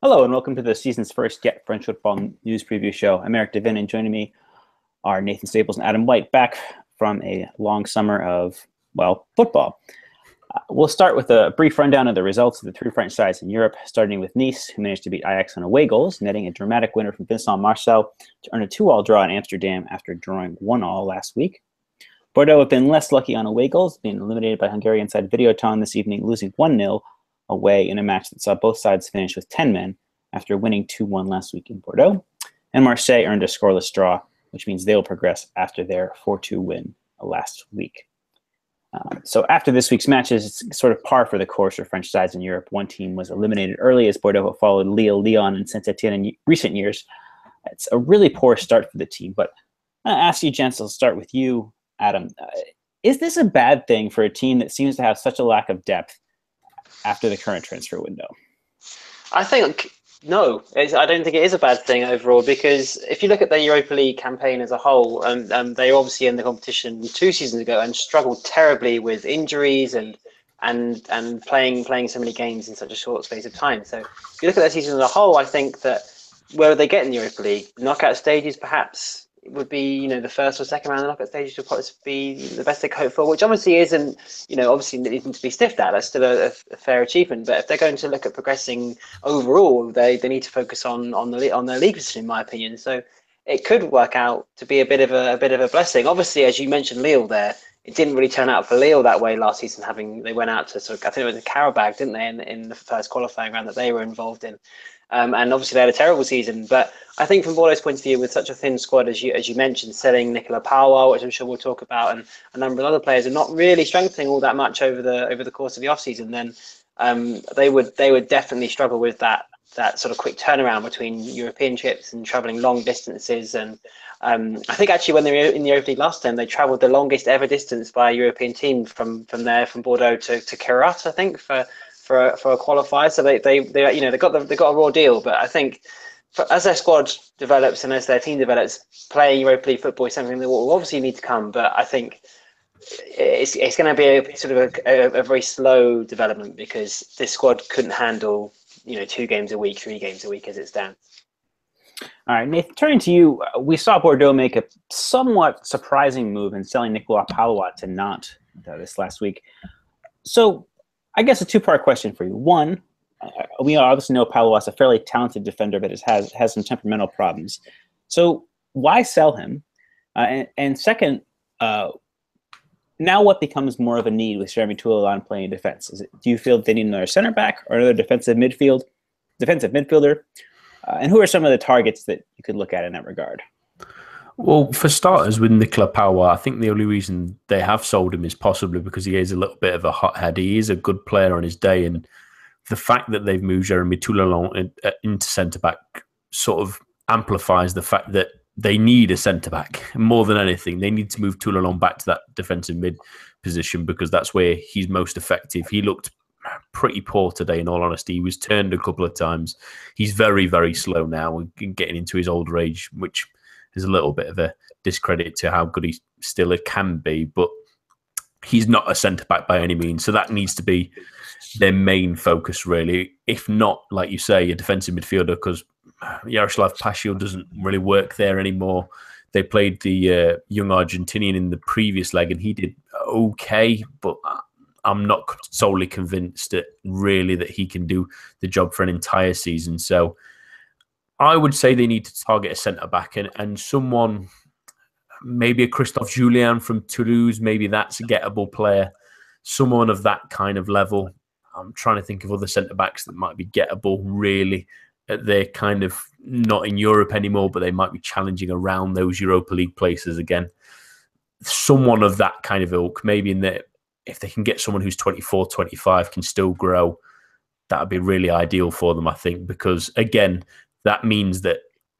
Hello and welcome to the season's first Get French Football News Preview Show. I'm Eric Devin and joining me are Nathan Staples and Adam White back from a long summer of, well, football. Uh, we'll start with a brief rundown of the results of the three French sides in Europe, starting with Nice, who managed to beat Ajax on away goals, netting a dramatic winner from Vincent Marcel to earn a two-all draw in Amsterdam after drawing one-all last week. Bordeaux have been less lucky on away goals, being eliminated by Hungarian side Videoton this evening, losing 1-0 away in a match that saw both sides finish with 10 men after winning 2 1 last week in Bordeaux. And Marseille earned a scoreless draw, which means they'll progress after their 4 2 win last week. Um, so after this week's matches, it's sort of par for the course for French sides in Europe. One team was eliminated early as Bordeaux followed Lille, Lyon, and Saint Etienne in recent years. It's a really poor start for the team. But I'll ask you, gents, I'll start with you, Adam. Uh, is this a bad thing for a team that seems to have such a lack of depth after the current transfer window? I think no, I don't think it is a bad thing overall because if you look at the Europa League campaign as a whole, um, um, they obviously in the competition two seasons ago and struggled terribly with injuries and and and playing playing so many games in such a short space of time. So if you look at that season as a whole, I think that where they get in the Europa League, knockout stages perhaps would be, you know, the first or second round of the knockout stages would probably be the best they could hope for, which obviously isn't, you know, obviously needing to be stiffed at. That's still a, a, fair achievement. But if they're going to look at progressing overall, they, they need to focus on on the on their league position, in my opinion. So it could work out to be a bit of a, a bit of a blessing. Obviously, as you mentioned, Lille there, it didn't really turn out for Lille that way last season. Having they went out to sort of, I think it was a Qarabag, didn't they, in, in the first qualifying round that they were involved in. Um, and obviously they had a terrible season. But I think from Bordeaux's point of view, with such a thin squad as you as you mentioned, selling Nicola Pallois, which I'm sure we'll talk about, and a number of other players, and not really strengthening all that much over the over the course of the off season, then um, they would they would definitely struggle with that that sort of quick turnaround between European trips and travelling long distances. And um, I think actually when they were in the Europa League last time, they travelled the longest ever distance by a European team from from there from Bordeaux to to Kairat, I think for for a, for a qualifier. So they, they, they you know they got the, they got a raw deal. But I think for, as their squad develops and as their team develops, playing Europa League football is something that will obviously need to come. But I think it's it's going to be a sort of a, a, a, very slow development because this squad couldn't handle you know two games a week, three games a week as it stands. All right, Nathan, turning to you, we saw Bordeaux make a somewhat surprising move in selling Nicolas Pallois to Nantes uh, this last week. So, I guess a two part question for you. One, uh, we obviously know Pallois is a fairly talented defender, but has has some temperamental problems. So why sell him? Uh, and, and, second, uh, now what becomes more of a need with Jeremy Toulalan playing defense? It, do you feel they need another center back or another defensive midfield, defensive midfielder? Uh, and who are some of the targets that you could look at in that regard? Well, for starters, with Nicolas Pallois, I think the only reason they have sold him is possibly because he is a little bit of a hothead. He is a good player on his day, and the fact that they've moved Jeremy Toulalan uh, into centre back sort of amplifies the fact that they need a centre back more than anything. They need to move Toulalan back to that defensive mid position because that's where he's most effective. He looked pretty poor today, in all honesty. He was turned a couple of times. He's very, very slow now, and getting into his older age, which is a little bit of a discredit to how good he still can be, but he's not a centre back by any means. So that needs to be their main focus, really. If not, like you say, a defensive midfielder, because Yaroslav Plašil doesn't really work there anymore. They played the uh, young Argentinian in the previous leg, and he did okay, but I'm not solely convinced that really that he can do the job for an entire season. So I would say they need to target a centre back and, and someone, maybe a Christophe Jullien from Toulouse, maybe that's a gettable player. Someone of that kind of level. I'm trying to think of other centre backs that might be gettable, really. They're kind of not in Europe anymore, but they might be challenging around those Europa League places again. Someone of that kind of ilk, maybe in the if they can get someone who's 24, 25, can still grow, that would be really ideal for them, I think, because again, that means that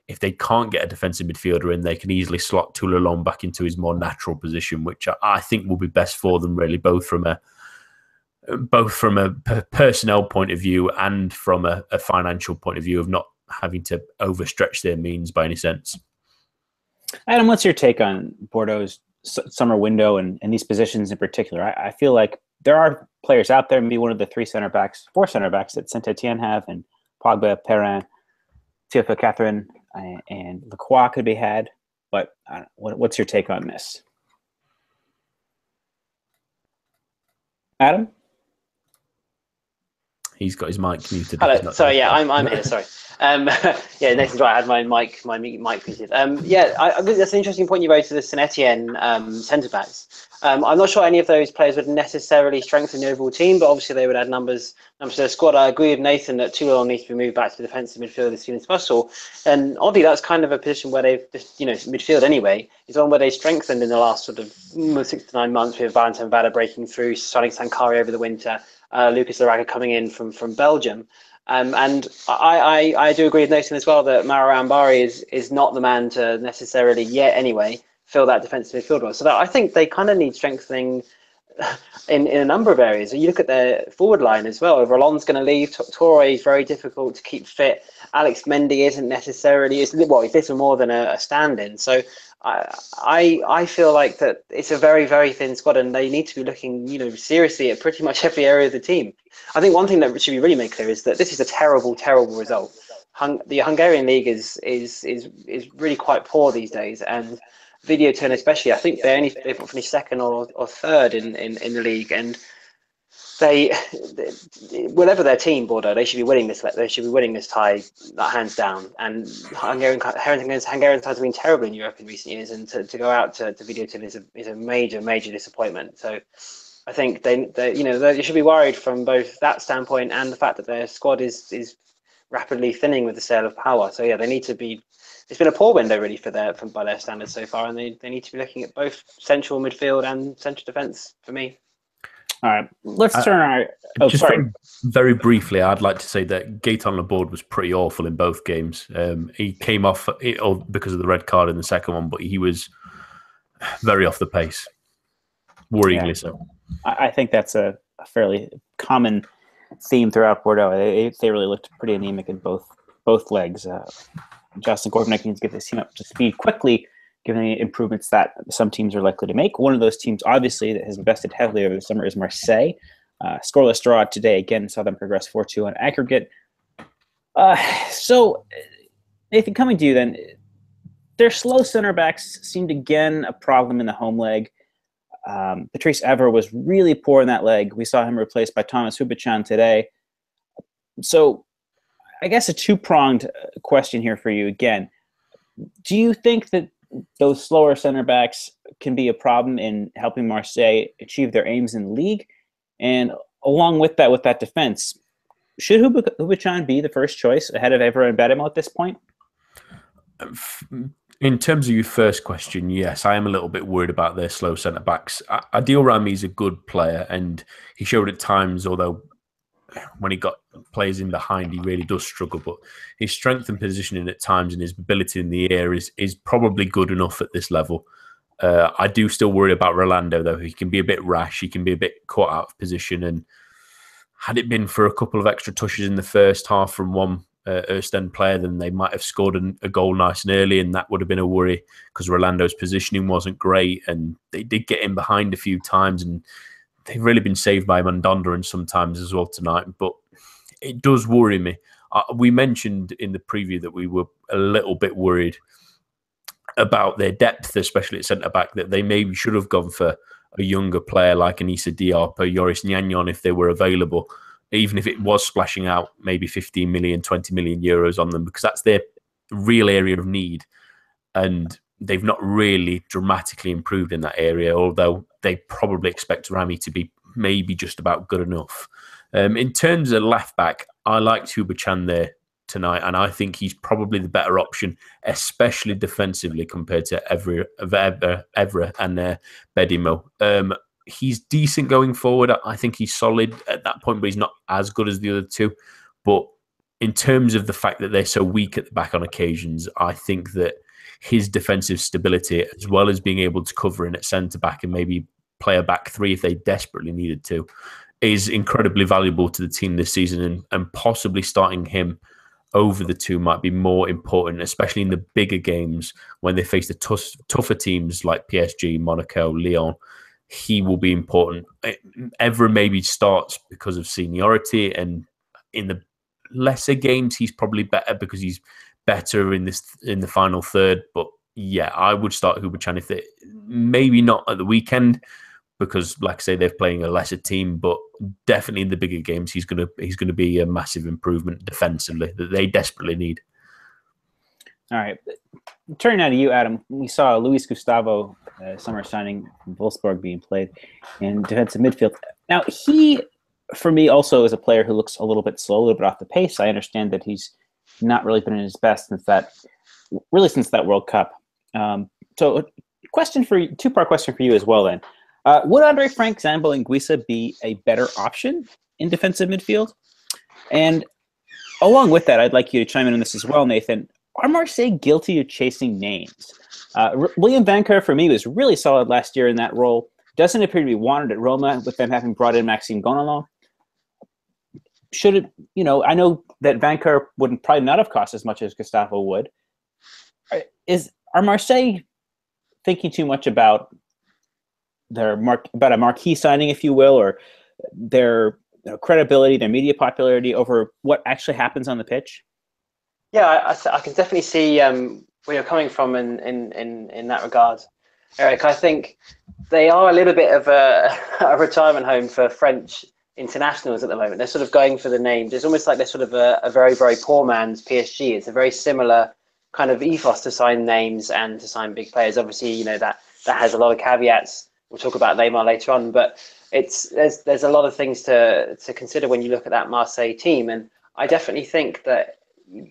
if they can't get a defensive midfielder in, they can easily slot Toulalan back into his more natural position, which I think will be best for them, really, both from a both from a personnel point of view and from a, a financial point of view of not having to overstretch their means by any sense. Adam, what's your take on Bordeaux's summer window and, and these positions in particular? I, I, feel like there are players out there, maybe one of the three center backs, four center backs that Saint Etienne have, and Pogba, Perrin, Théophile Catherine, and, and Lacroix could be had. But uh, what, what's your take on this? Adam? He's got his mic muted. Hello. Sorry, yeah, I'm, I'm here. Sorry. Um, yeah, Nathan's right. I had my mic my mic muted. Um, yeah, I, I, that's an interesting point you raised to the Saint Etienne um, centre backs. Um, I'm not sure any of those players would necessarily strengthen the overall team, but obviously they would add numbers numbers to the squad. I agree with Nathan that Toulon needs to be moved back to the defensive midfield as soon as possible. And oddly, that's kind of a position where they've you know midfield anyway is one where they strengthened in the last sort of mm, six to nine months with Valentin Vada breaking through, signing Sankharé over the winter, uh, Lukas Lerager coming in from from Belgium. Um, and I, I, I, do agree with Nathan as well that Mauro Arambarri is, is not the man to necessarily yet anyway fill that defensive midfield role. So that, I think they kind of need strengthening in, in a number of areas. You look at their forward line as well. Rolán's going to leave. Toure is very difficult to keep fit. Alex Mendy isn't necessarily is well, he's little more than a, a stand-in. So I, I feel like that it's a very very thin squad, and they need to be looking you know seriously at pretty much every area of the team. I think one thing that should be really made clear is that this is a terrible terrible result. Hung, the Hungarian league is is is is really quite poor these days, and Videoton especially. I think they only they finished second or, or third in, in, in the league, and they, whatever their team, Bordeaux, they should be winning this. They should be winning this tie, hands down. And Hungarian Hungarian, Hungarian ties have been terrible in Europe in recent years, and to, to go out to, to Videoton is a is a major major disappointment. So. I think they, they you know, they should be worried from both that standpoint and the fact that their squad is is rapidly thinning with the sale of power. So yeah, they need to be. It's been a poor window really for their, from by their standards so far, and they, they need to be looking at both central midfield and central defence for me. All right, let's uh, turn our. Oh, just sorry. Very, briefly, I'd like to say that Gaetan Laborde was pretty awful in both games. Um, he came off because of the red card in the second one, but he was very off the pace, worryingly yeah. so. I think that's a, a, fairly common theme throughout Bordeaux. They, they really looked pretty anemic in both both legs. Uh, Jocelyn Gourvennec needs to get this team up to speed quickly given improvements that some teams are likely to make. One of those teams, obviously, that has invested heavily over the summer is Marseille. Uh, scoreless draw today. Again, saw them progress 4 2 on aggregate. Uh, so, Nathan, coming to you then, their slow center backs seemed again a problem in the home leg. Um, Patrice Evra was really poor in that leg. We saw him replaced by Thomas Hubočan today. So, I guess a two pronged question here for you again. Do you think that those slower center backs can be a problem in helping Marseille achieve their aims in the league. And along with that, with that defense, should Hubočan be the first choice ahead of Evra and Berimo at this point? In terms of your first question, yes, I am a little bit worried about their slow centre backs. Adil Rami is a good player, and he showed at times, although when he got players in behind, he really does struggle. But his strength and positioning at times and his ability in the air is is probably good enough at this level. Uh, I do still worry about Rolando though. He can be a bit rash. He can be a bit caught out of position. And had it been for a couple of extra touches in the first half from one uh, Ostend player, then they might have scored an, a goal nice and early, and that would have been a worry because Rolando's positioning wasn't great, and they did get in behind a few times and they've really been saved by Mandanda and sometimes as well tonight. But it does worry me. Uh, we mentioned in the preview that we were a little bit worried about their depth, especially at centre back, that they maybe should have gone for a younger player like Anissa Diop or Joris Gnagnon if they were available, even if it was splashing out maybe 15 million, 20 million euros on them, because that's their real area of need. And they've not really dramatically improved in that area, although they probably expect Rami to be maybe just about good enough. Um, in terms of left back, I like Hubočan there tonight, and I think he's probably the better option, especially defensively compared to Evra, Evra, Evra and uh, Berimo. Um, he's decent going forward. I think he's solid at that point, but he's not as good as the other two. But in terms of the fact that they're so weak at the back on occasions, I think that his defensive stability, as well as being able to cover in at centre back and maybe play a back three if they desperately needed to, is incredibly valuable to the team this season. And, and possibly starting him over the two might be more important, especially in the bigger games when they face the tough, tougher teams like PSG, Monaco, Lyon. He will be important. Ever maybe starts because of seniority and in the lesser games, he's probably better because he's better in this in the final third. But yeah, I would start Hubočan if they maybe not at the weekend because, like I say, they're playing a lesser team, but definitely in the bigger games, he's gonna he's gonna be a massive improvement defensively that they desperately need. All right, turning now to you, Adam. We saw Luis Gustavo uh, summer signing Wolfsburg being played in defensive midfield. Now he, for me, also as a player who looks a little bit slow, a little bit off the pace. I understand that he's not really been in his best since that, really since that World Cup. Um, so, question for you, two part question for you as well. Then, uh, would Andre Frank Zambo Anguissa be a better option in defensive midfield? And along with that, I'd like you to chime in on this as well, Nathan. Are Marseille guilty of chasing names? Uh, William Vainqueur, for me, was really solid last year in that role. Doesn't appear to be wanted at Roma with them having brought in Maxime Gonalons. Should it, you know, I know that Vainqueur wouldn't probably not have cost as much as Gustavo would. Is are Marseille thinking too much about their mark about a marquee signing, if you will, or their you know, credibility, their media popularity over what actually happens on the pitch? Yeah, I, I, I can definitely see um, where you're coming from in, in, in, in that regard, Eric. I think they are a little bit of a, a retirement home for French internationals at the moment. They're sort of going for the names. It's almost like they're sort of a, a very, very poor man's PSG. It's a very similar kind of ethos to sign names and to sign big players. Obviously, you know that that has a lot of caveats. We'll talk about Neymar later on, but it's there's there's a lot of things to to consider when you look at that Marseille team, and I definitely think that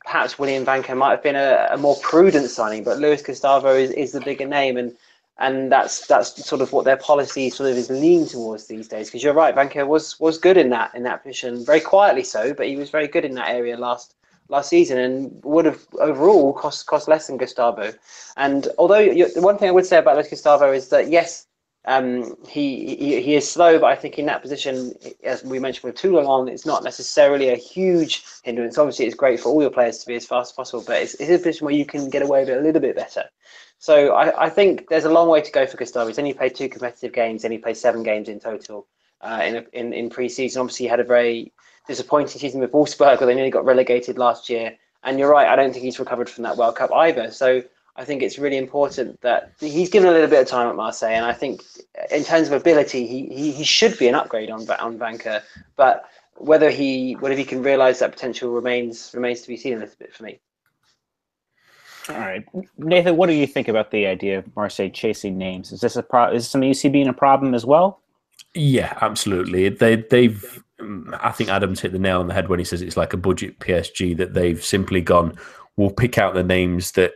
perhaps William Vainqueur might have been a, a more prudent signing, but Luis Gustavo is, is the bigger name, and and that's that's sort of what their policy sort of is leaning towards these days. Because you're right, Vainqueur was was good in that in that position, very quietly so, but he was very good in that area last last season and would have overall cost cost less than Gustavo. And although the one thing I would say about Luis Gustavo is that yes, um, he, he he is slow, but I think in that position, as we mentioned with Toulon, it's not necessarily a huge hindrance. Obviously, it's great for all your players to be as fast as possible, but it's, it's a position where you can get away with it a little bit better. So I, I think there's a long way to go for Gustavo. He's only played two competitive games, and he played seven games in total uh, in, in in pre-season. Obviously, he had a very disappointing season with Wolfsburg, where they nearly got relegated last year. And you're right, I don't think he's recovered from that World Cup either. So I think it's really important that he's given a little bit of time at Marseille. And I think in terms of ability, he, he, he should be an upgrade on on Vainqueur. But whether he whether he can realise that potential remains remains to be seen a little bit for me. All right, Nathan, what do you think about the idea of Marseille chasing names? Is this a pro- is this something you see being a problem as well? Yeah, absolutely. They they've I think Adams hit the nail on the head when he says it's like a budget PSG that they've simply gone. We'll pick out the names that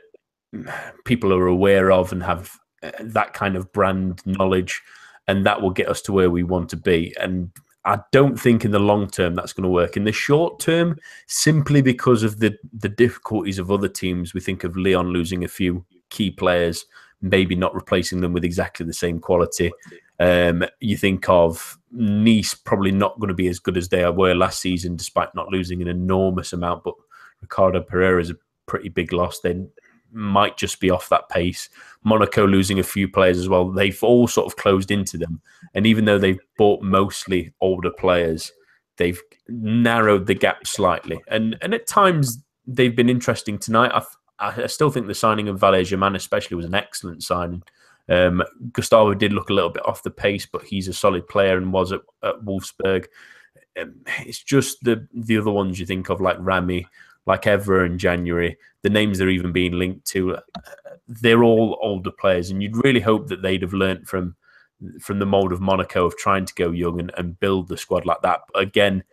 people are aware of and have uh, that kind of brand knowledge, and that will get us to where we want to be. And I don't think in the long term that's going to work. In the short term, simply because of the the difficulties of other teams, we think of Lyon losing a few key players, maybe not replacing them with exactly the same quality. Um, you think of Nice probably not going to be as good as they were last season, despite not losing an enormous amount. But Ricardo Pereira is a pretty big loss. They might just be off that pace. Monaco losing a few players as well. They've all sort of closed into them. And even though they've bought mostly older players, they've narrowed the gap slightly. And and at times they've been interesting tonight. I, I still think the signing of Valère Germain especially was an excellent signing. Um, Gustavo did look a little bit off the pace, but he's a solid player and was at, at Wolfsburg. Um, it's just the the other ones you think of, like Rami, like Evra in January. The names they're even being linked to, uh, they're all older players, and you'd really hope that they'd have learnt from from the mold of Monaco of trying to go young and, and build the squad like that. But again,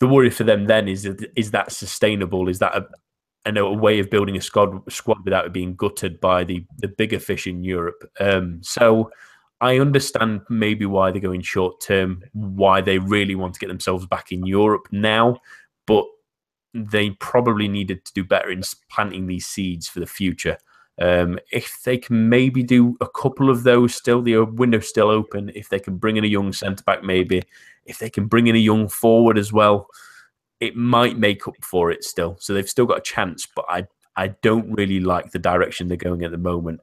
the worry for them then is is that sustainable? Is that a, way of building a squad squad without it being gutted by the the bigger fish in Europe. Um, so I understand maybe why they're going short term, why they really want to get themselves back in Europe now, but they probably needed to do better in planting these seeds for the future. Um, if they can maybe do a couple of those still, the window's still open. If they can bring in a young centre back, maybe if they can bring in a young forward as well, it might make up for it still. So they've still got a chance, but I I don't really like the direction they're going at the moment.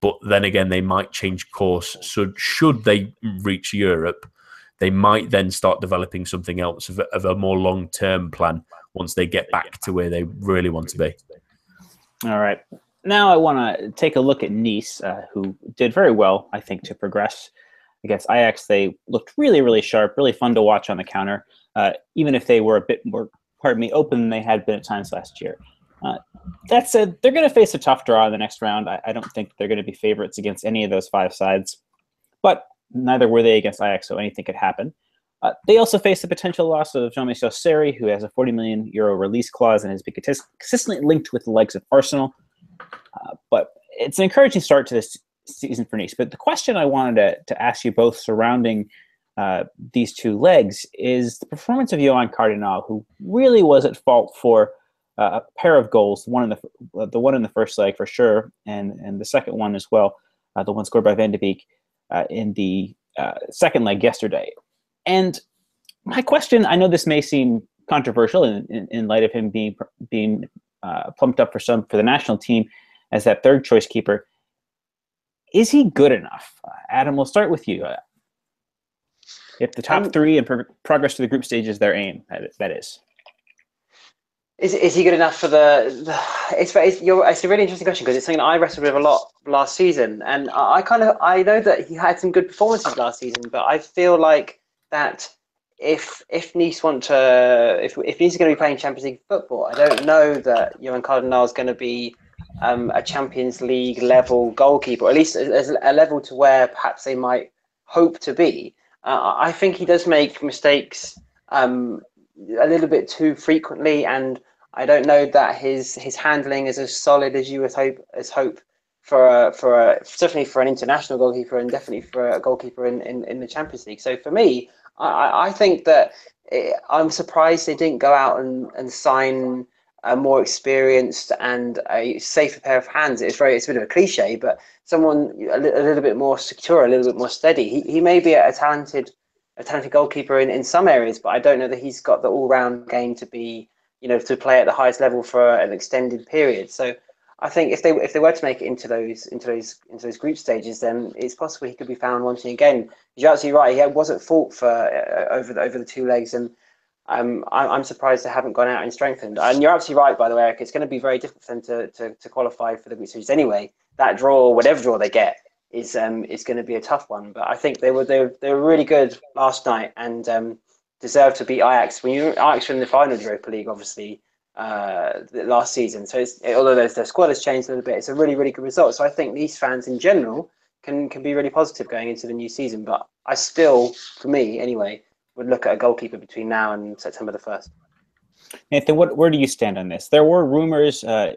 But then again, they might change course. So should they reach Europe, they might then start developing something else of a, of a more long term plan once they get back to where they really want to be. All right. Now I want to take a look at Nice, uh, who did very well, I think, to progress against Ajax. They looked really, really sharp, really fun to watch on the counter, uh, even if they were a bit more, pardon me, open than they had been at times last year. Uh, that said, they're going to face a tough draw in the next round. I, I don't think they're going to be favorites against any of those five sides, but neither were they against Ajax, so anything could happen. Uh, they also face the potential loss of Jean-Michel Seri, who has a 40 million euro release clause and has been consistently linked with the legs of Arsenal. Uh, but it's an encouraging start to this season for Nice. But the question I wanted to, to ask you both surrounding uh, these two legs is the performance of Yoan Cardinale, who really was at fault for uh, a pair of goals, one in the the one in the first leg for sure, and and the second one as well, uh, the one scored by Van de Beek uh, in the uh, second leg yesterday. And my question, I know this may seem controversial in, in, in light of him being being uh, plumped up for some for the national team as that third choice keeper. Is he good enough? Uh, Adam, we'll start with you. Uh, if the top um, three and pro- progress to the group stage is their aim, that, that is. Is, is he good enough for the? the it's it's, it's a really interesting question because it's something I wrestled with a lot last season, and I, I kind of I know that he had some good performances last season, but I feel like that if if Nice want to if if Nice is going to be playing Champions League football, I don't know that Yoan Cardinale is going to be um, a Champions League level goalkeeper, at least a, a level to where perhaps they might hope to be. Uh, I think he does make mistakes um, a little bit too frequently, and I don't know that his his handling is as solid as you would hope as hope for a, for a, certainly for an international goalkeeper and definitely for a goalkeeper in, in, in the Champions League. So for me, I, I think that it, I'm surprised they didn't go out and, and sign a more experienced and a safer pair of hands. It's very it's a bit of a cliche, but someone a, li- a little bit more secure, a little bit more steady. He, he may be a talented a talented goalkeeper in, in some areas, but I don't know that he's got the all round game to be, you know, to play at the highest level for an extended period. So I think if they if they were to make it into those into those into those group stages, then it's possible he could be found wanting again. You're absolutely right. He was at fault for uh, over the over the two legs, and um, I, I'm surprised they haven't gone out and strengthened. And you're absolutely right, by the way, Eric. It's going to be very difficult for them to, to, to qualify for the group stages anyway. That draw, whatever draw they get, is um is going to be a tough one. But I think they were they were, they were really good last night and um, deserve to beat Ajax. When you Ajax were in the final Europa League, obviously uh, last season. So although their squad has changed a little bit, it's a really really good result. So I think these fans in general can can be really positive going into the new season. But I still, for me anyway, would look at a goalkeeper between now and September the first. Nathan, what where do you stand on this? There were rumors uh,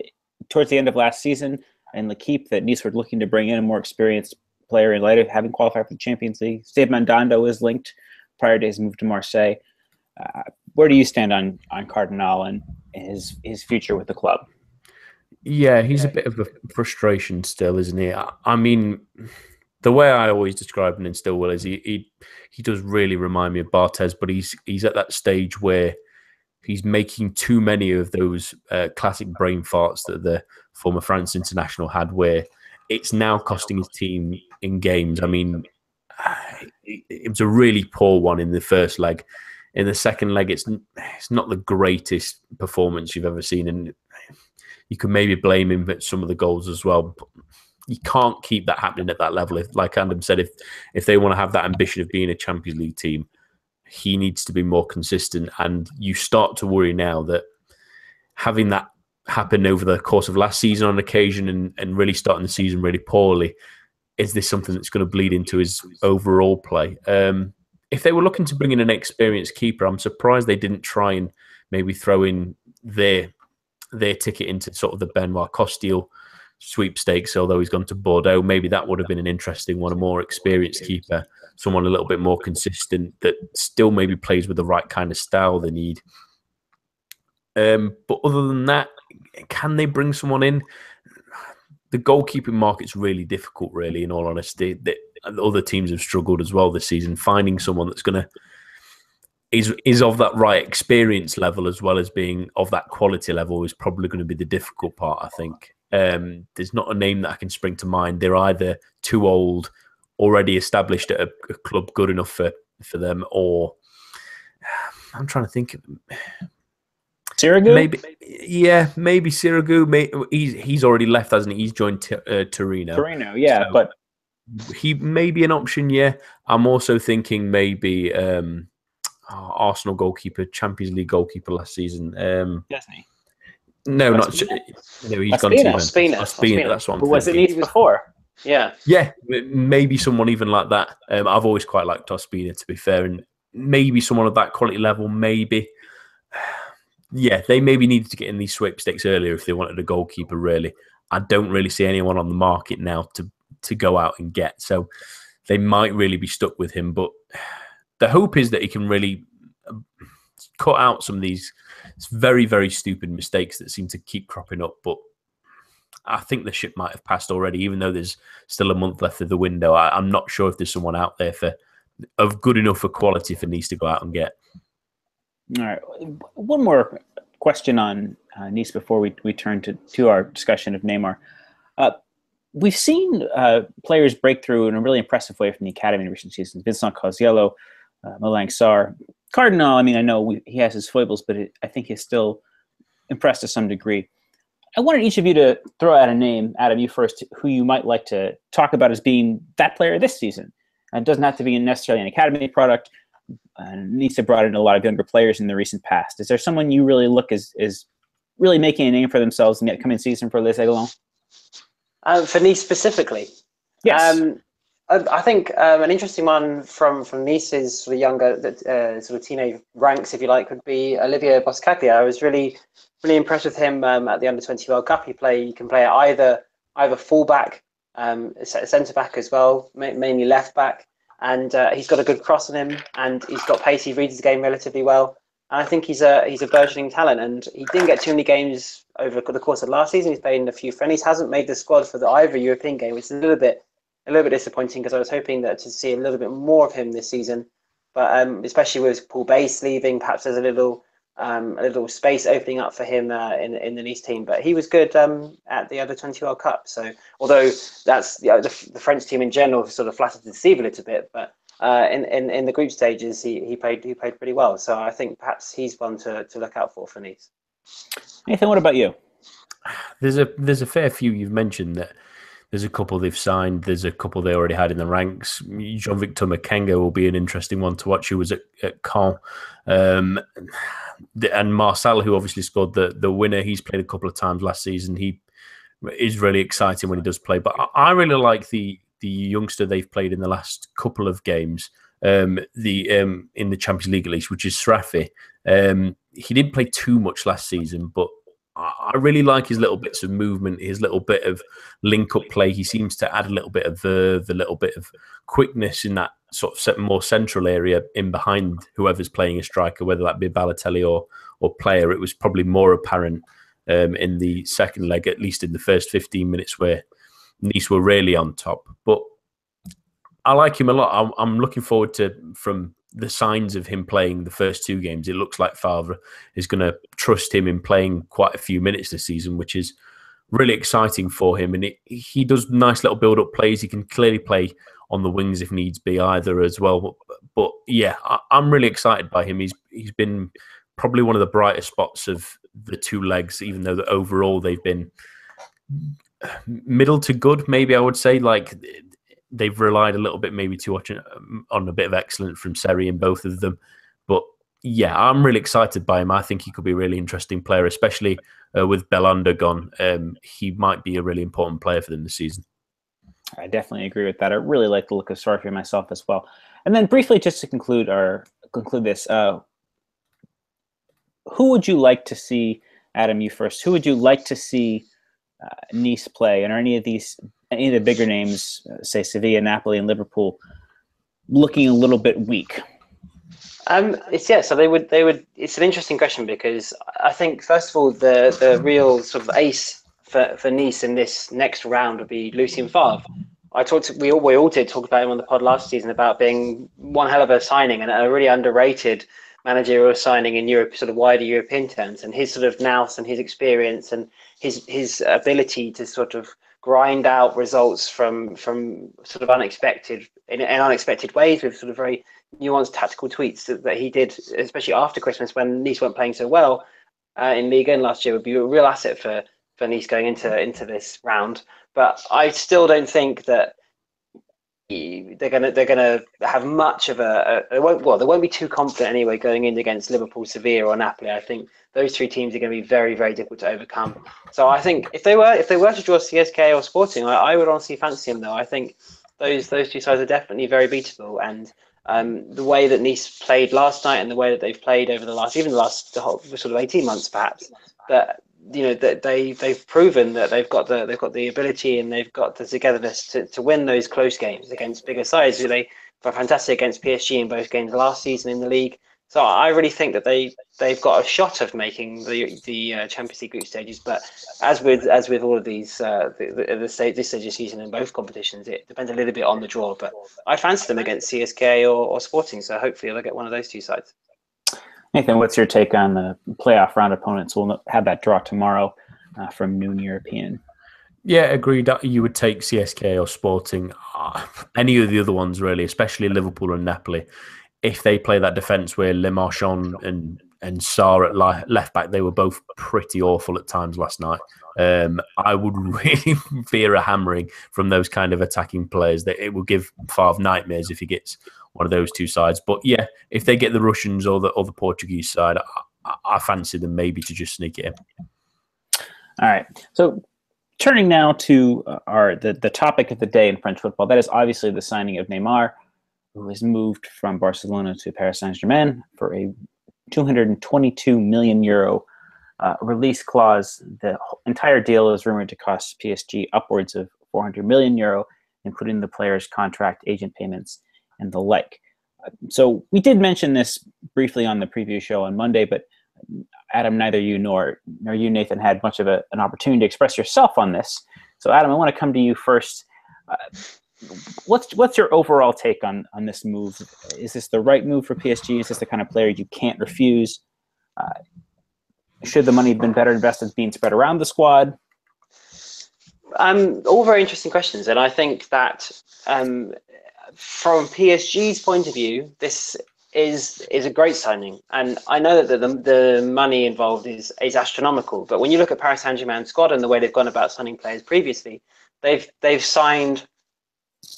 towards the end of last season in L'Equipe that Nice were looking to bring in a more experienced player in light of having qualified for the Champions League. Steve Mandanda is linked prior to his move to Marseille. Uh, where do you stand on on Cardinale and his his future with the club? Yeah, he's a bit of a frustration still, isn't he? I, I mean, the way I always describe him in Stillwell is he, he he does really remind me of Barthez, but he's he's at that stage where he's making too many of those uh, classic brain farts that the former France international had, where it's now costing his team in games. I mean, it was a really poor one in the first leg. In the second leg, it's it's not the greatest performance you've ever seen, and you can maybe blame him for some of the goals as well. But you can't keep that happening at that level. If, like Adam said, if if they want to have that ambition of being a Champions League team, he needs to be more consistent. And you start to worry now that having that happen over the course of last season on occasion and, and really starting the season really poorly, is this something that's going to bleed into his overall play? Um, if they were looking to bring in an experienced keeper, I'm surprised they didn't try and maybe throw in their their ticket into sort of the Benoit Costil sweepstakes. Although he's gone to Bordeaux, maybe that would have been an interesting one, a more experienced keeper, someone a little bit more consistent that still maybe plays with the right kind of style they need. Um, but other than that, can they bring someone in? The goalkeeping market's really difficult, really. In all honesty, that other teams have struggled as well this season. Finding someone that's going to is is of that right experience level as well as being of that quality level is probably going to be the difficult part. I think um, there's not a name that I can spring to mind. They're either too old, already established at a, a club good enough for for them, or I'm trying to think. Sirigu? Maybe, yeah, maybe Sirigu. May, he's he's already left, hasn't he? He's joined t- uh, Torino. Torino, yeah, So- but He may be an option. Yeah, I'm also thinking maybe um, oh, Arsenal goalkeeper, Champions League goalkeeper last season. Um, doesn't he? no, not Ospina? no. He's gone to Ospina. Juventus. Ospina. Ospina, Ospina. That's what I'm Who was it thinking. Nice before? Yeah. Yeah, maybe someone even like that. Um, I've always quite liked Ospina, to be fair, and maybe someone of that quality level. Maybe, yeah, they maybe needed to get in these sweepstakes earlier if they wanted a goalkeeper. Really, I don't really see anyone on the market now to to go out and get. So they might really be stuck with him. But the hope is that he can really um, cut out some of these very very stupid mistakes that seem to keep cropping up. But I think the ship might have passed already, even though there's still a month left of the window. I, I'm not sure if there's someone out there for of good enough for quality for Nice to go out and get. All right. One more question on uh, Nice before we, we turn to, to our discussion of Neymar. Uh, we've seen uh, players break through in a really impressive way from the academy in recent seasons. Vincent Koziello, uh, Malang Sarr. Cardinale, I mean, I know we, he has his foibles, but it, I think he's still impressed to some degree. I wanted each of you to throw out a name, Adam, you first, who you might like to talk about as being that player this season. And it doesn't have to be necessarily an academy product. And have brought in a lot of younger players in the recent past. Is there someone you really look as is really making a name for themselves in the upcoming season for Les Aiglons? Um, for Nice specifically, Yes. Um, I, think um, an interesting one from from Nice's sort of younger, uh, sort of teenage ranks, if you like, would be Olivier Boscagli. I was really, really impressed with him um, at the Under Twenty World Cup. He play, he can play either either fullback, um, centre back as well, ma- mainly left back, and uh, he's got a good cross on him, and he's got pace. He reads the game relatively well. And I think he's a he's a burgeoning talent, and he didn't get too many games over the course of last season. He's played in a few friendlies, hasn't made the squad for the either European game, which is a little bit a little bit disappointing because I was hoping that to see a little bit more of him this season. But um, especially with Paul Baysse leaving, perhaps there's a little um, a little space opening up for him uh, in in the Nice team. But he was good um, at the other Twenty World Cup. So although that's you know, the, the French team in general sort of flattered to deceive a little bit, but uh, in, in in the group stages he, he played he played pretty well. So I think perhaps he's one to, to look out for for Nice. Nathan, what about you? There's a there's a fair few you've mentioned that there's a couple they've signed. There's a couple they already had in the ranks. Jean Victor Makengo will be an interesting one to watch. Who was at, at Caen, um, and Marcel, who obviously scored the the winner. He's played a couple of times last season. He is really exciting when he does play. But I, I really like the the youngster they've played in the last couple of games. Um, the um, in the Champions League at least, which is Srarfi. Um, he didn't play too much last season, but I really like his little bits of movement, his little bit of link up play. He seems to add a little bit of verve, a little bit of quickness in that sort of more central area in behind whoever's playing a striker, whether that be Balotelli or or player. It was probably more apparent um, in the second leg, at least in the first 15 minutes where Nice were really on top. But I like him a lot. I'm, I'm looking forward to from the signs of him playing the first two games. It looks like Favre is going to trust him in playing quite a few minutes this season, which is really exciting for him. And it, he does nice little build up plays. He can clearly play on the wings if needs be either as well. But, but yeah, I, I'm really excited by him. He's he's been probably one of the brightest spots of the two legs, even though the, overall they've been middle to good. Maybe I would say like they've relied a little bit maybe too much on- on a bit of excellence from Seri in both of them. But yeah, I'm really excited by him. I think he could be a really interesting player, especially uh, with Belhanda gone. Um, he might be a really important player for them this season. I definitely agree with that. I really like the look of Srarfi myself as well. And then briefly, just to conclude or conclude this, uh, who would you like to see, Adam? You first. Who would you like to see uh, Nice play? And are any of these, any of the bigger names, uh, say Sevilla, Napoli, and Liverpool, looking a little bit weak? Um, it's yeah. So they would they would. It's an interesting question because I think first of all the the real sort of ace for, for Nice in this next round would be Lucien Favre. I talked. We all we all did talk about him on the pod last season about being one hell of a signing and a really underrated managerial signing in Europe, sort of wider European terms, and his sort of nous and his experience and his his ability to sort of grind out results from from sort of unexpected in, in unexpected ways with sort of very nuanced tactical tweets that, that he did, especially after Christmas when Nice weren't playing so well uh, in Ligue 1 last year, would be a real asset for for Nice going into into this round. But I still don't think that they're gonna they're gonna have much of a, a won't, well they won't be too confident anyway going in against Liverpool, Sevilla, or Napoli. I think those three teams are going to be very very difficult to overcome. So I think if they were if they were to draw CSK or Sporting, I, I would honestly fancy them though. I think those those two sides are definitely very beatable and. Um, the way that Nice played last night and the way that they've played over the last, even the last the whole, sort of eighteen months, perhaps, that you know that they they've proven that they've got the they've got the ability and they've got the togetherness to, to win those close games against bigger sides. They were fantastic against PSG in both games last season in the league. So I really think that they they've got a shot of making the the uh, Champions League group stages. But as with as with all of these uh, the, the, the stage, this stage of season in both competitions, it depends a little bit on the draw. But I fancy them against CSK or, or Sporting, so hopefully they'll get one of those two sides. Nathan, what's your take on the playoff round opponents? We'll have that draw tomorrow uh, from noon European. Yeah, agreed. You would take CSK or Sporting, uh, any of the other ones really, especially Liverpool and Napoli. If they play that defence where Le Marchand and and Sarr at left back, they were both pretty awful at times last night. Um, I would really fear a hammering from those kind of attacking players. That it will give Favre nightmares if he gets one of those two sides. But yeah, if they get the Russians or the or the Portuguese side, I, I fancy them maybe to just sneak it in. All right. So turning now to uh, our the, the topic of the day in French football, that is obviously the signing of Neymar, who has moved from Barcelona to Paris Saint Germain for a 222 million euro uh, release clause. The entire deal is rumored to cost PSG upwards of 400 million euro, including the player's contract, agent payments, and the like. So we did mention this briefly on the preview show on Monday, but Adam, neither you nor nor you, Nathan, had much of a, an opportunity to express yourself on this. So, Adam, I want to come to you first. Uh, what's what's your overall take on on this move? Is this the right move for PSG? Is this the kind of player you can't refuse? Uh, should the money have been better invested being spread around the squad? Um, all very interesting questions, and I think that um, from PSG's point of view, this is is a great signing, and I know that the, the money involved is is astronomical. But when you look at Paris Saint Germain squad and the way they've gone about signing players previously, they've they've signed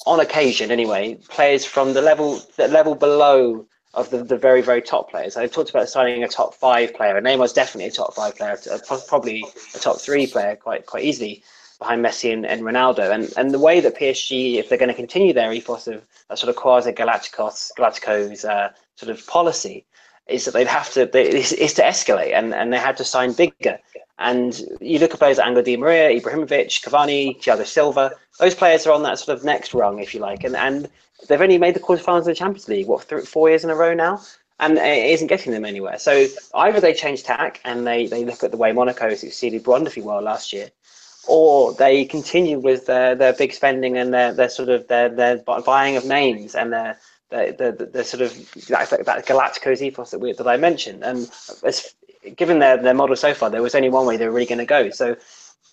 on occasion anyway players from the level the level below of the, the very very top players. I talked about signing a top five player, and Neymar's definitely a top five player, probably a top three player quite quite easily behind Messi and, and Ronaldo. And and the way that PSG, if they're going to continue their ethos of a sort of quasi Galacticos Galacticos uh, sort of policy is that they'd have to they, is, to escalate and, and they had to sign bigger. And you look at players like Angel Di Maria, Ibrahimovic, Cavani, Thiago Silva. Those players are on that sort of next rung, if you like, and and they've only made the quarterfinals of the Champions League what three, four years in a row now, and it isn't getting them anywhere. So either they change tack and they they look at the way Monaco succeeded wonderfully well last year, or they continue with their, their big spending and their, their sort of their, their buying of names and their the, the, sort of that, that Galacticos ethos that, we, that I mentioned. And as, given their, their model so far, there was only one way they were really going to go. So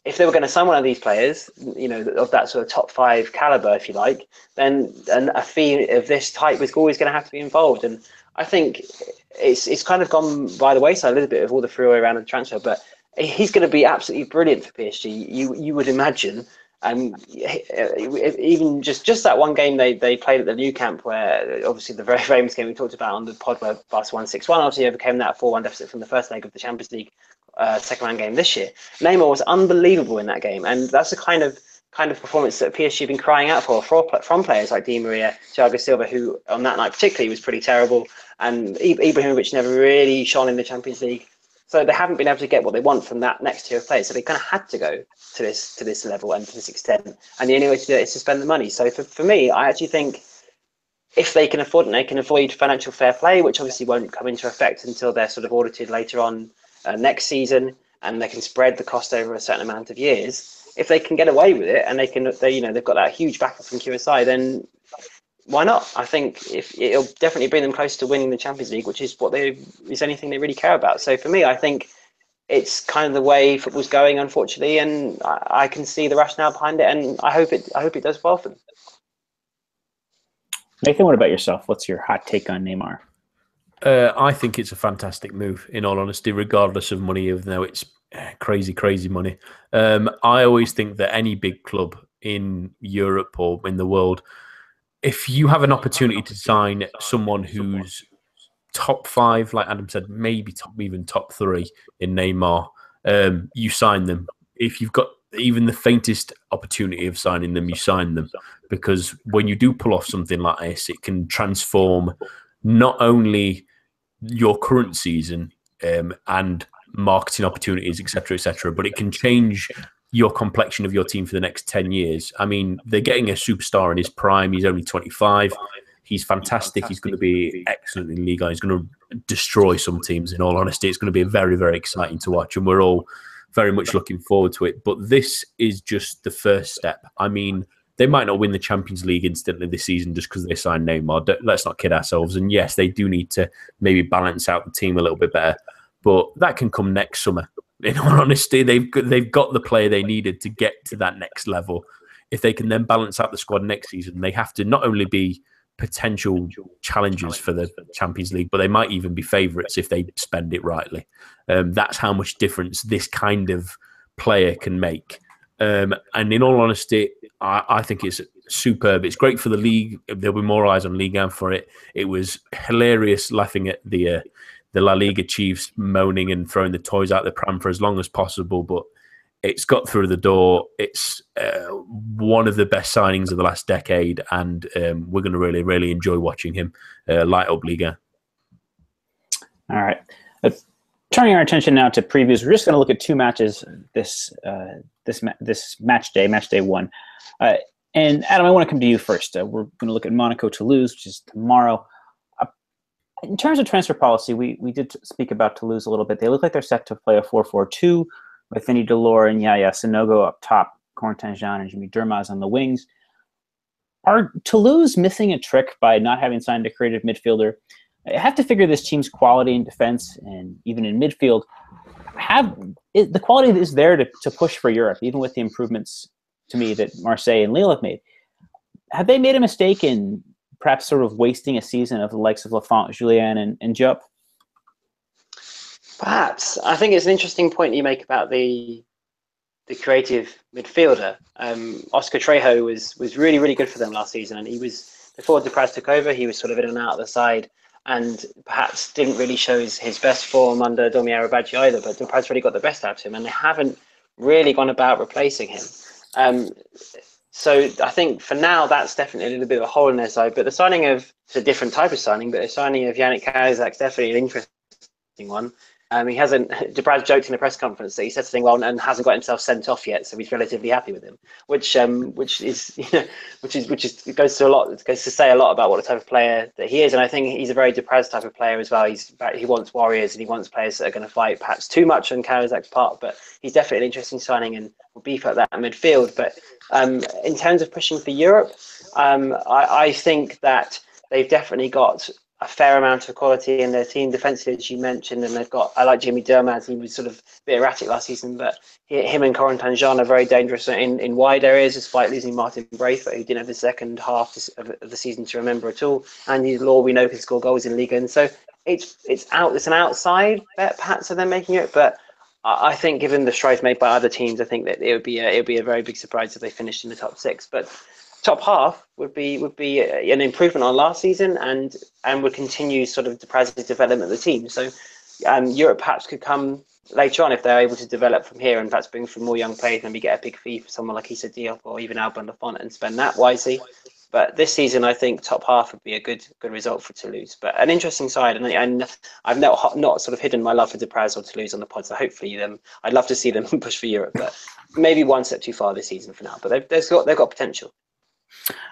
if they were going to sign one of these players, you know, of that sort of top five caliber, if you like, then and a fee of this type was always going to have to be involved. And I think it's it's kind of gone by the wayside a little bit of all the freeway around the transfer, but he's going to be absolutely brilliant for PSG. You you would imagine and eh, eh, even just just that one game they, they played at the new Camp, where eh, obviously the very famous game we talked about on the pod where Barca won six one, obviously overcame that four one deficit from the first leg of the Champions League uh, second round game this year. Neymar was unbelievable in that game, and that's the kind of kind of performance that PSG have been crying out for, for from players like Di Maria, Thiago Silva, who on that night particularly was pretty terrible, and Ibrahimovic never really shone in the Champions League. So they haven't been able to get what they want from that next tier of players. So they kind of had to go to this to this level and to this extent. And the only way to do it is to spend the money. So for, for me, I actually think if they can afford it, they can avoid financial fair play, which obviously won't come into effect until they're sort of audited later on uh, next season, and they can spread the cost over a certain amount of years. If they can get away with it, and they can, they you know, they've got that huge backup from QSI, then why not? I think if it'll definitely bring them closer to winning the Champions League, which is what they is anything they really care about. So for me, I think it's kind of the way football's going, unfortunately, and I, I, can see the rationale behind it, and I hope it I hope it does well for them. Nathan, what about yourself? What's your hot take on Neymar? Uh, I think it's a fantastic move, in all honesty, regardless of money, even though it's eh, crazy, crazy money. Um, I always think that any big club in Europe or in the world, if you have an opportunity to sign someone who's top five, like Adam said, maybe top even top three in Neymar, um, you sign them. If you've got even the faintest opportunity of signing them, you sign them because when you do pull off something like this, it can transform not only your current season um, and marketing opportunities, etc., etc., but it can change your complexion of your team for the next 10 years. I mean, they're getting a superstar in his prime. He's only 25. He's fantastic. He's going to be excellent in Liga. He's going to destroy some teams, in all honesty. It's going to be very, very exciting to watch. And we're all very much looking forward to it. But this is just the first step. I mean, they might not win the Champions League instantly this season just because they signed Neymar. Let's not kid ourselves. And yes, they do need to maybe balance out the team a little bit better, but that can come next summer. In all honesty, they've they've got the player they needed to get to that next level. If they can then balance out the squad next season, they have to not only be potential challenges for the Champions League, but they might even be favourites if they spend it rightly. Um, that's how much difference this kind of player can make. Um, and in all honesty, I, I, think it's superb. It's great for the league. There'll be more eyes on Liga for it. It was hilarious laughing at the uh, the La Liga chiefs moaning and throwing the toys out the pram for as long as possible, but it's got through the door. It's uh, one of the best signings of the last decade, and um, we're going to really, really enjoy watching him uh, light up Liga. All right. Uh, turning our attention now to previews, we're just going to look at two matches this uh, this ma- this match day, match day one. Uh, and Adam, I want to come to you first. Uh, we're going to look at Monaco Toulouse, which is tomorrow. In terms of transfer policy, we, we did speak about Toulouse a little bit. They look like they're set to play a 4 4 2 with Vinny Delort and Yaya Sanogo up top, Corentin Jean and Jimmy Durmaz on the wings. Are Toulouse missing a trick by not having signed a creative midfielder? I have to figure this team's quality in defense and even in midfield have it, the quality is there to, to push for Europe, even with the improvements to me that Marseille and Lille have made. Have they made a mistake in perhaps sort of wasting a season of the likes of Lafont, Jullien, and, and Diop? Perhaps. I think it's an interesting point you make about the the creative midfielder. Um, Oscar Trejo was was really really good for them last season, and he was before Dupraz took over. He was sort of in and out of the side, and perhaps didn't really show his, his best form under Domi Arribagé either. But Dupraz really got the best out of him, and they haven't really gone about replacing him. Um, so I think for now that's definitely a little bit of a hole in their side. But the signing of it's a different type of signing, but the signing of Yannick Cahuzac's definitely an interesting one. Um, he hasn't. Dupraz joked in a press conference that he said something well and hasn't got himself sent off yet, so he's relatively happy with him. Which, um, which is, you know, which is, which is goes to a lot. Goes to say a lot about what the type of player that he is, and I think he's a very Dupraz type of player as well. He's he wants warriors and he wants players that are going to fight perhaps too much on Cahuzac's part, but he's definitely an interesting signing and will beef up that midfield. But um, in terms of pushing for Europe, um, I, I think that they've definitely got a fair amount of quality in their team defensively, as you mentioned, and they've got. I like Jimmy Durmaz. He was sort of a bit erratic last season, but he, him and Corentin Jean are very dangerous in, in wide areas, despite losing Martin Braithwaite, who didn't have the second half of, the season to remember at all. And his Law, we know, can score goals in Liga, and so it's it's out. It's an outside bet, perhaps, of them making it, but. I think, given the strides made by other teams, I think that it would be a, it would be a very big surprise if they finished in the top six. But top half would be would be an improvement on last season and and would continue sort of the Dupraz's development of the team. So um, Europe perhaps could come later on if they're able to develop from here and perhaps bring from more young players, and maybe get a big fee for someone like Issa Diop or even Alban Lafont and spend that wisely. But this season, I think top half would be a good good result for Toulouse. But an interesting side, and, and I've not not sort of hidden my love for Dupraz or Toulouse on the pod. So hopefully, them I'd love to see them push for Europe, but maybe one step too far this season for now. But they've, they've got they've got potential.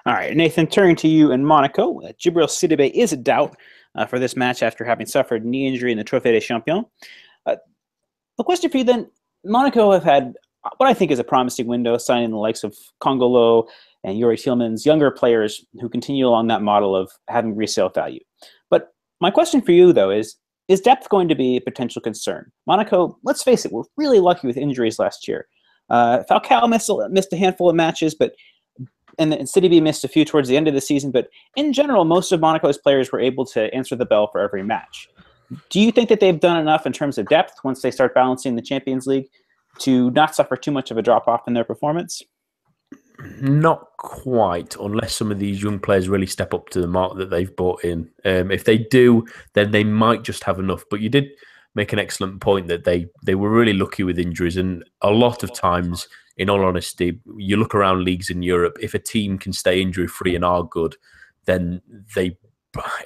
All right, Nathan, turning to you in Monaco. Uh, Sidibe is a doubt uh, for this match after having suffered knee injury in the Trophée des Champions. Uh, question for you then Monaco have had what I think is a promising window, signing the likes of Kongolo and Youri Tielemans, younger players who continue along that model of having resale value. But my question for you, though, is is depth going to be a potential concern? Monaco, let's face it, we're really lucky with injuries last year. Uh, Falcao missed a, missed a handful of matches, but and, and Sidibe missed a few towards the end of the season. But in general, most of Monaco's players were able to answer the bell for every match. Do you think that they've done enough in terms of depth once they start balancing the Champions League to not suffer too much of a drop off in their performance? Not quite, unless some of these young players really step up to the mark that they've brought in. Um, if they do, then they might just have enough. But you did make an excellent point that they they were really lucky with injuries, and a lot of times, in all honesty, you look around leagues in Europe. If a team can stay injury free and are good, then they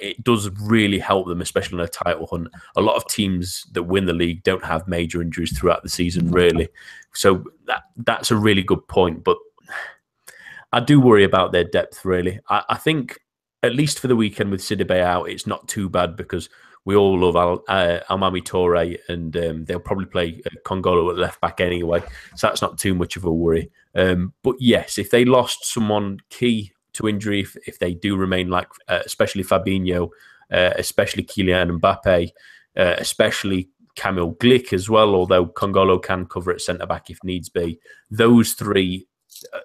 it does really help them, especially in a title hunt. A lot of teams that win the league don't have major injuries throughout the season, really. So that that's a really good point, but I do worry about their depth, really. I, I think, at least for the weekend with Sidibe out, it's not too bad because we all love Al, uh, Almamy Toure, and um, they'll probably play uh, Kongolo at left back anyway. So that's not too much of a worry. Um, but yes, if they lost someone key to injury, if, if they do remain like, uh, especially Fabinho, uh, especially Kylian Mbappe, uh, especially Kamil Glik as well, although Kongolo can cover at centre back if needs be. Those three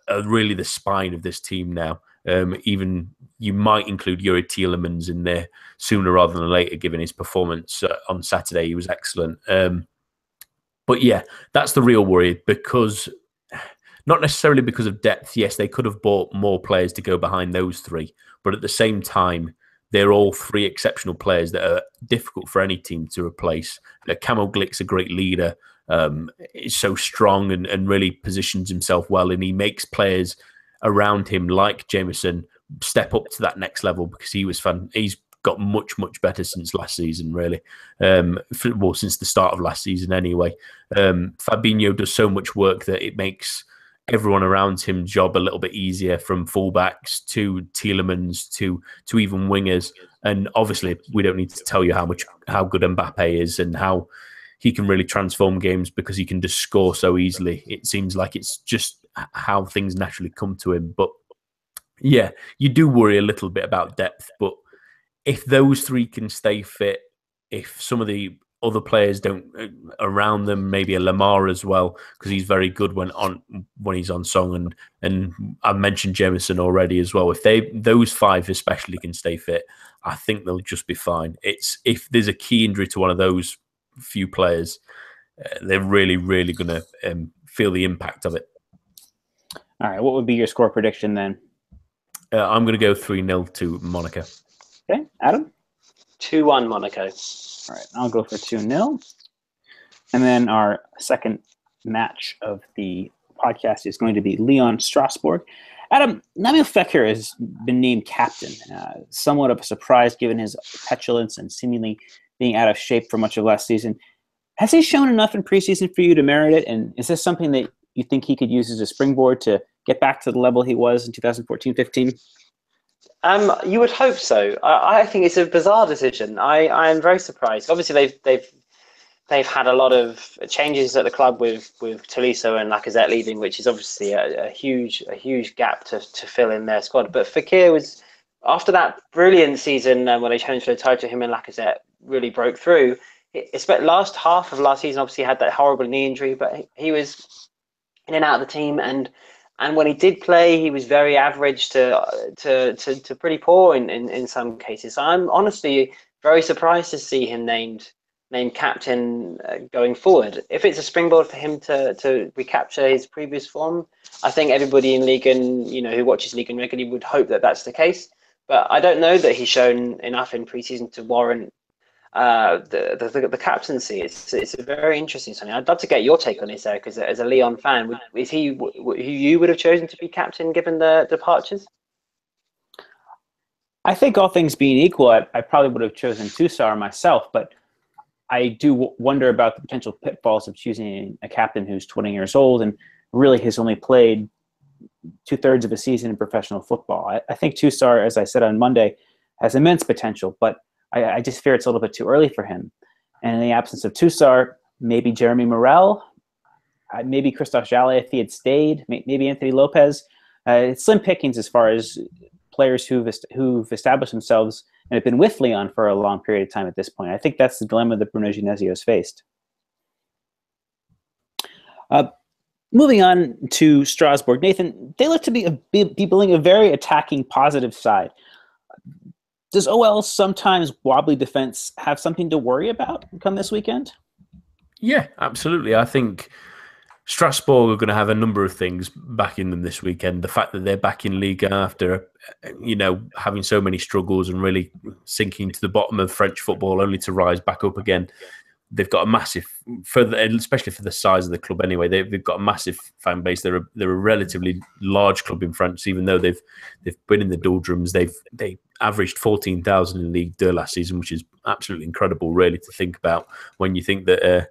are really the spine of this team now. Um, even you might include Youri Tielemans in there sooner rather than later, given his performance uh, on Saturday. He was excellent. Um, but yeah, that's the real worry because not necessarily because of depth. Yes, they could have bought more players to go behind those three, but at the same time, they're all three exceptional players that are difficult for any team to replace. Uh, Kamil Glik's a great leader um, is so strong and, and really positions himself well, and he makes players around him like Jemerson step up to that next level because he was fun. He's got much much better since last season, really. Um, well, since the start of last season, anyway. Um, Fabinho does so much work that it makes everyone around him job a little bit easier, from fullbacks to Tielemans to to even wingers. And obviously, we don't need to tell you how much how good Mbappe is and how he can really transform games because he can just score so easily. It seems like it's just how things naturally come to him. But yeah, you do worry a little bit about depth. But if those three can stay fit, if some of the other players don't uh, around them, maybe a Lemar as well, because he's very good when on when he's on song and and I mentioned Jemerson already as well. If they those five especially can stay fit, I think they'll just be fine. It's if there's a key injury to one of those few players, uh, they're really, really going to um, feel the impact of it. All right. What would be your score prediction then? Uh, I'm going to go 3 0 to Monaco. Okay. Adam? 2 1 Monaco. All right. I'll go for 2 0. And then our second match of the podcast is going to be Lyon Strasbourg. Adam, Nabil Fekir has been named captain, uh, somewhat of a surprise given his petulance and seemingly being out of shape for much of last season. Has he shown enough in preseason for you to merit it? And is this something that you think he could use as a springboard to get back to the level he was in 2014 15? Um, you would hope so. I, I, think it's a bizarre decision. I, I am very surprised. Obviously, they've they've they've had a lot of changes at the club with with Tolisso and Lacazette leaving, which is obviously a, a huge a huge gap to, to fill in their squad. But Fekir was after that brilliant season uh, when they challenged for the title, to him and Lacazette really broke through. It's last half of last season. Obviously, had that horrible knee injury, but he, was in and out of the team, and and when he did play, he was very average to to to, to pretty poor in, in in some cases. So I'm honestly very surprised to see him named named captain uh, going forward. If it's a springboard for him to to recapture his previous form, I think everybody in League and you know who watches League and regularly would hope that that's the case. But I don't know that he's shown enough in preseason to warrant uh, the, the, the captaincy. It's it's a very interesting something. I'd love to get your take on this, Eric, as a, as a Lyon fan. Would, is he who you would have chosen to be captain given the departures? I think all things being equal, I, I probably would have chosen Tousart myself, but I do w- wonder about the potential pitfalls of choosing a captain who's 20 years old and really has only played two thirds of a season in professional football. I, I think Tousart, as I said on Monday, has immense potential, but I, I, just fear it's a little bit too early for him. And in the absence of Tousart, maybe Jeremy Morel, uh, maybe Christophe Jallet if he had stayed, maybe Anthony Lopes. Uh, it's slim pickings as far as players who've, who've established themselves and have been with Lyon for a long period of time at this point. I think that's the dilemma that Bruno Genesio has faced. Uh, moving on to Strasbourg, Nathan, they look to be, a, be, be building a very attacking, positive side. Does OL sometimes wobbly defense have something to worry about come this weekend? Yeah, absolutely. I think Strasbourg are going to have a number of things backing them this weekend. The fact that they're back in Liga after, you know, having so many struggles and really sinking to the bottom of French football, only to rise back up again. They've got a massive, for the, especially for the size of the club. Anyway, they've, they've got a massive fan base. They're a, they're a relatively large club in France, even though they've they've been in the doldrums. They've they averaged fourteen thousand in League Two last season, which is absolutely incredible, really, to think about when you think that. Uh,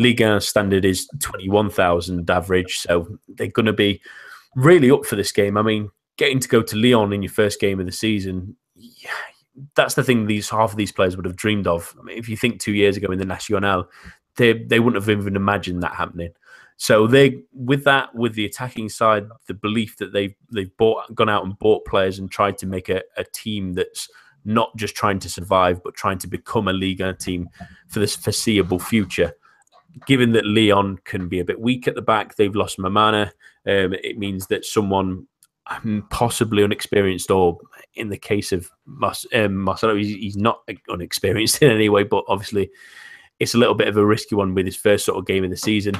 Liga standard is 21,000 average. So they're going to be really up for this game. I mean, getting to go to Lyon in your first game of the season, yeah, that's the thing these half of these players would have dreamed of. I mean, if you think two years ago in the National, they, they wouldn't have even imagined that happening. So they, with that, with the attacking side, the belief that they've they've bought, gone out and bought players and tried to make a, a team that's not just trying to survive, but trying to become a Liga team for this foreseeable future given that Lyon can be a bit weak at the back, they've lost Mammana. Um, it means that someone um, possibly unexperienced, or in the case of Mas- um, Marcelo, he's, he's, not unexperienced in any way, but obviously it's a little bit of a risky one with his first sort of game of the season.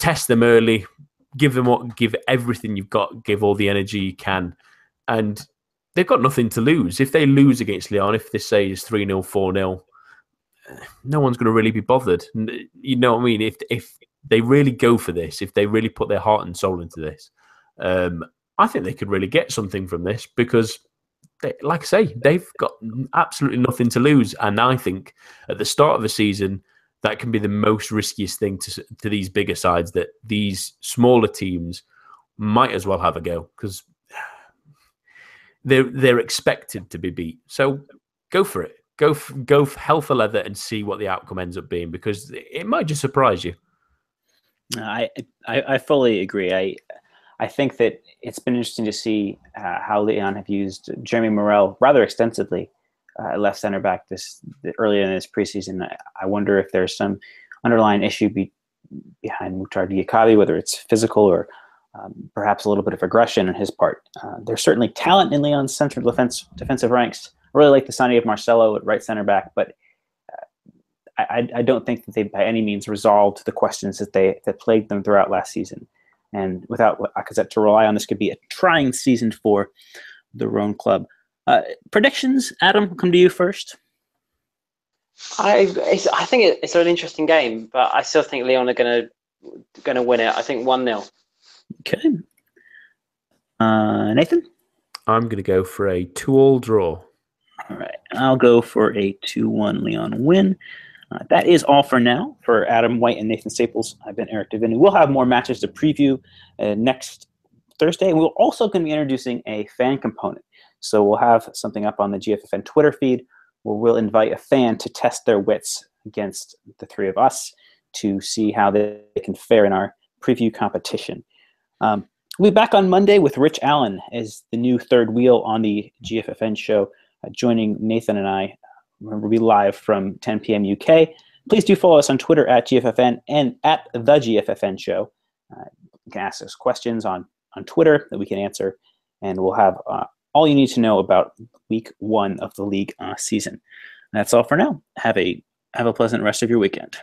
Test them early, give them what, give everything you've got, give all the energy you can, and they've got nothing to lose. If they lose against Lyon, if they say is three 0 four 0 no one's going to really be bothered. You know what I mean? If if they really go for this, if they really put their heart and soul into this, um, I think they could really get something from this because, they, like I say, they've got absolutely nothing to lose. And I think at the start of the season, that can be the most riskiest thing to to these bigger sides that these smaller teams might as well have a go because they're they're expected to be beat. So go for it go go hell for leather and see what the outcome ends up being because it might just surprise you. I, I, I fully agree. I I think that it's been interesting to see uh, how Lyon have used Jeremy Morel rather extensively uh, left center back this earlier in this preseason. I, I, wonder if there's some underlying issue be, behind Mouctar Diakhaby, whether it's physical or um, perhaps a little bit of aggression on his part. Uh, there's certainly talent in Lyon's central defense defensive ranks. I really like the signing of Marcelo at right center back, but uh, I, I, don't think that they by any means resolved the questions that they that plagued them throughout last season. And without Lacazette to rely on, this could be a trying season for the Rhone club. Uh, predictions, Adam, come to you first. I I think it's an interesting game, but I still think Lyon are going to going to win it. I think one 0 Okay. Uh, Nathan, I'm going to go for a two-all draw. All right, I'll go for a 2 1 Lyon win. Uh, that is all for now for Adam White and Nathan Staples. I've been Eric Devini. We'll have more matches to preview uh, next Thursday. We're also going to be introducing a fan component. So we'll have something up on the GFFN Twitter feed where we'll invite a fan to test their wits against the three of us to see how they can fare in our preview competition. Um, we'll be back on Monday with Rich Allen as the new third wheel on the GFFN show uh, joining Nathan and I. We'll be live from 10 p.m. UK. Please do follow us on Twitter at GFFN and at the GFFN show. Uh, you can ask us questions on, on Twitter that we can answer, and we'll have uh, all you need to know about week one of the league uh, season. that's all for now. Have a have a pleasant rest of your weekend.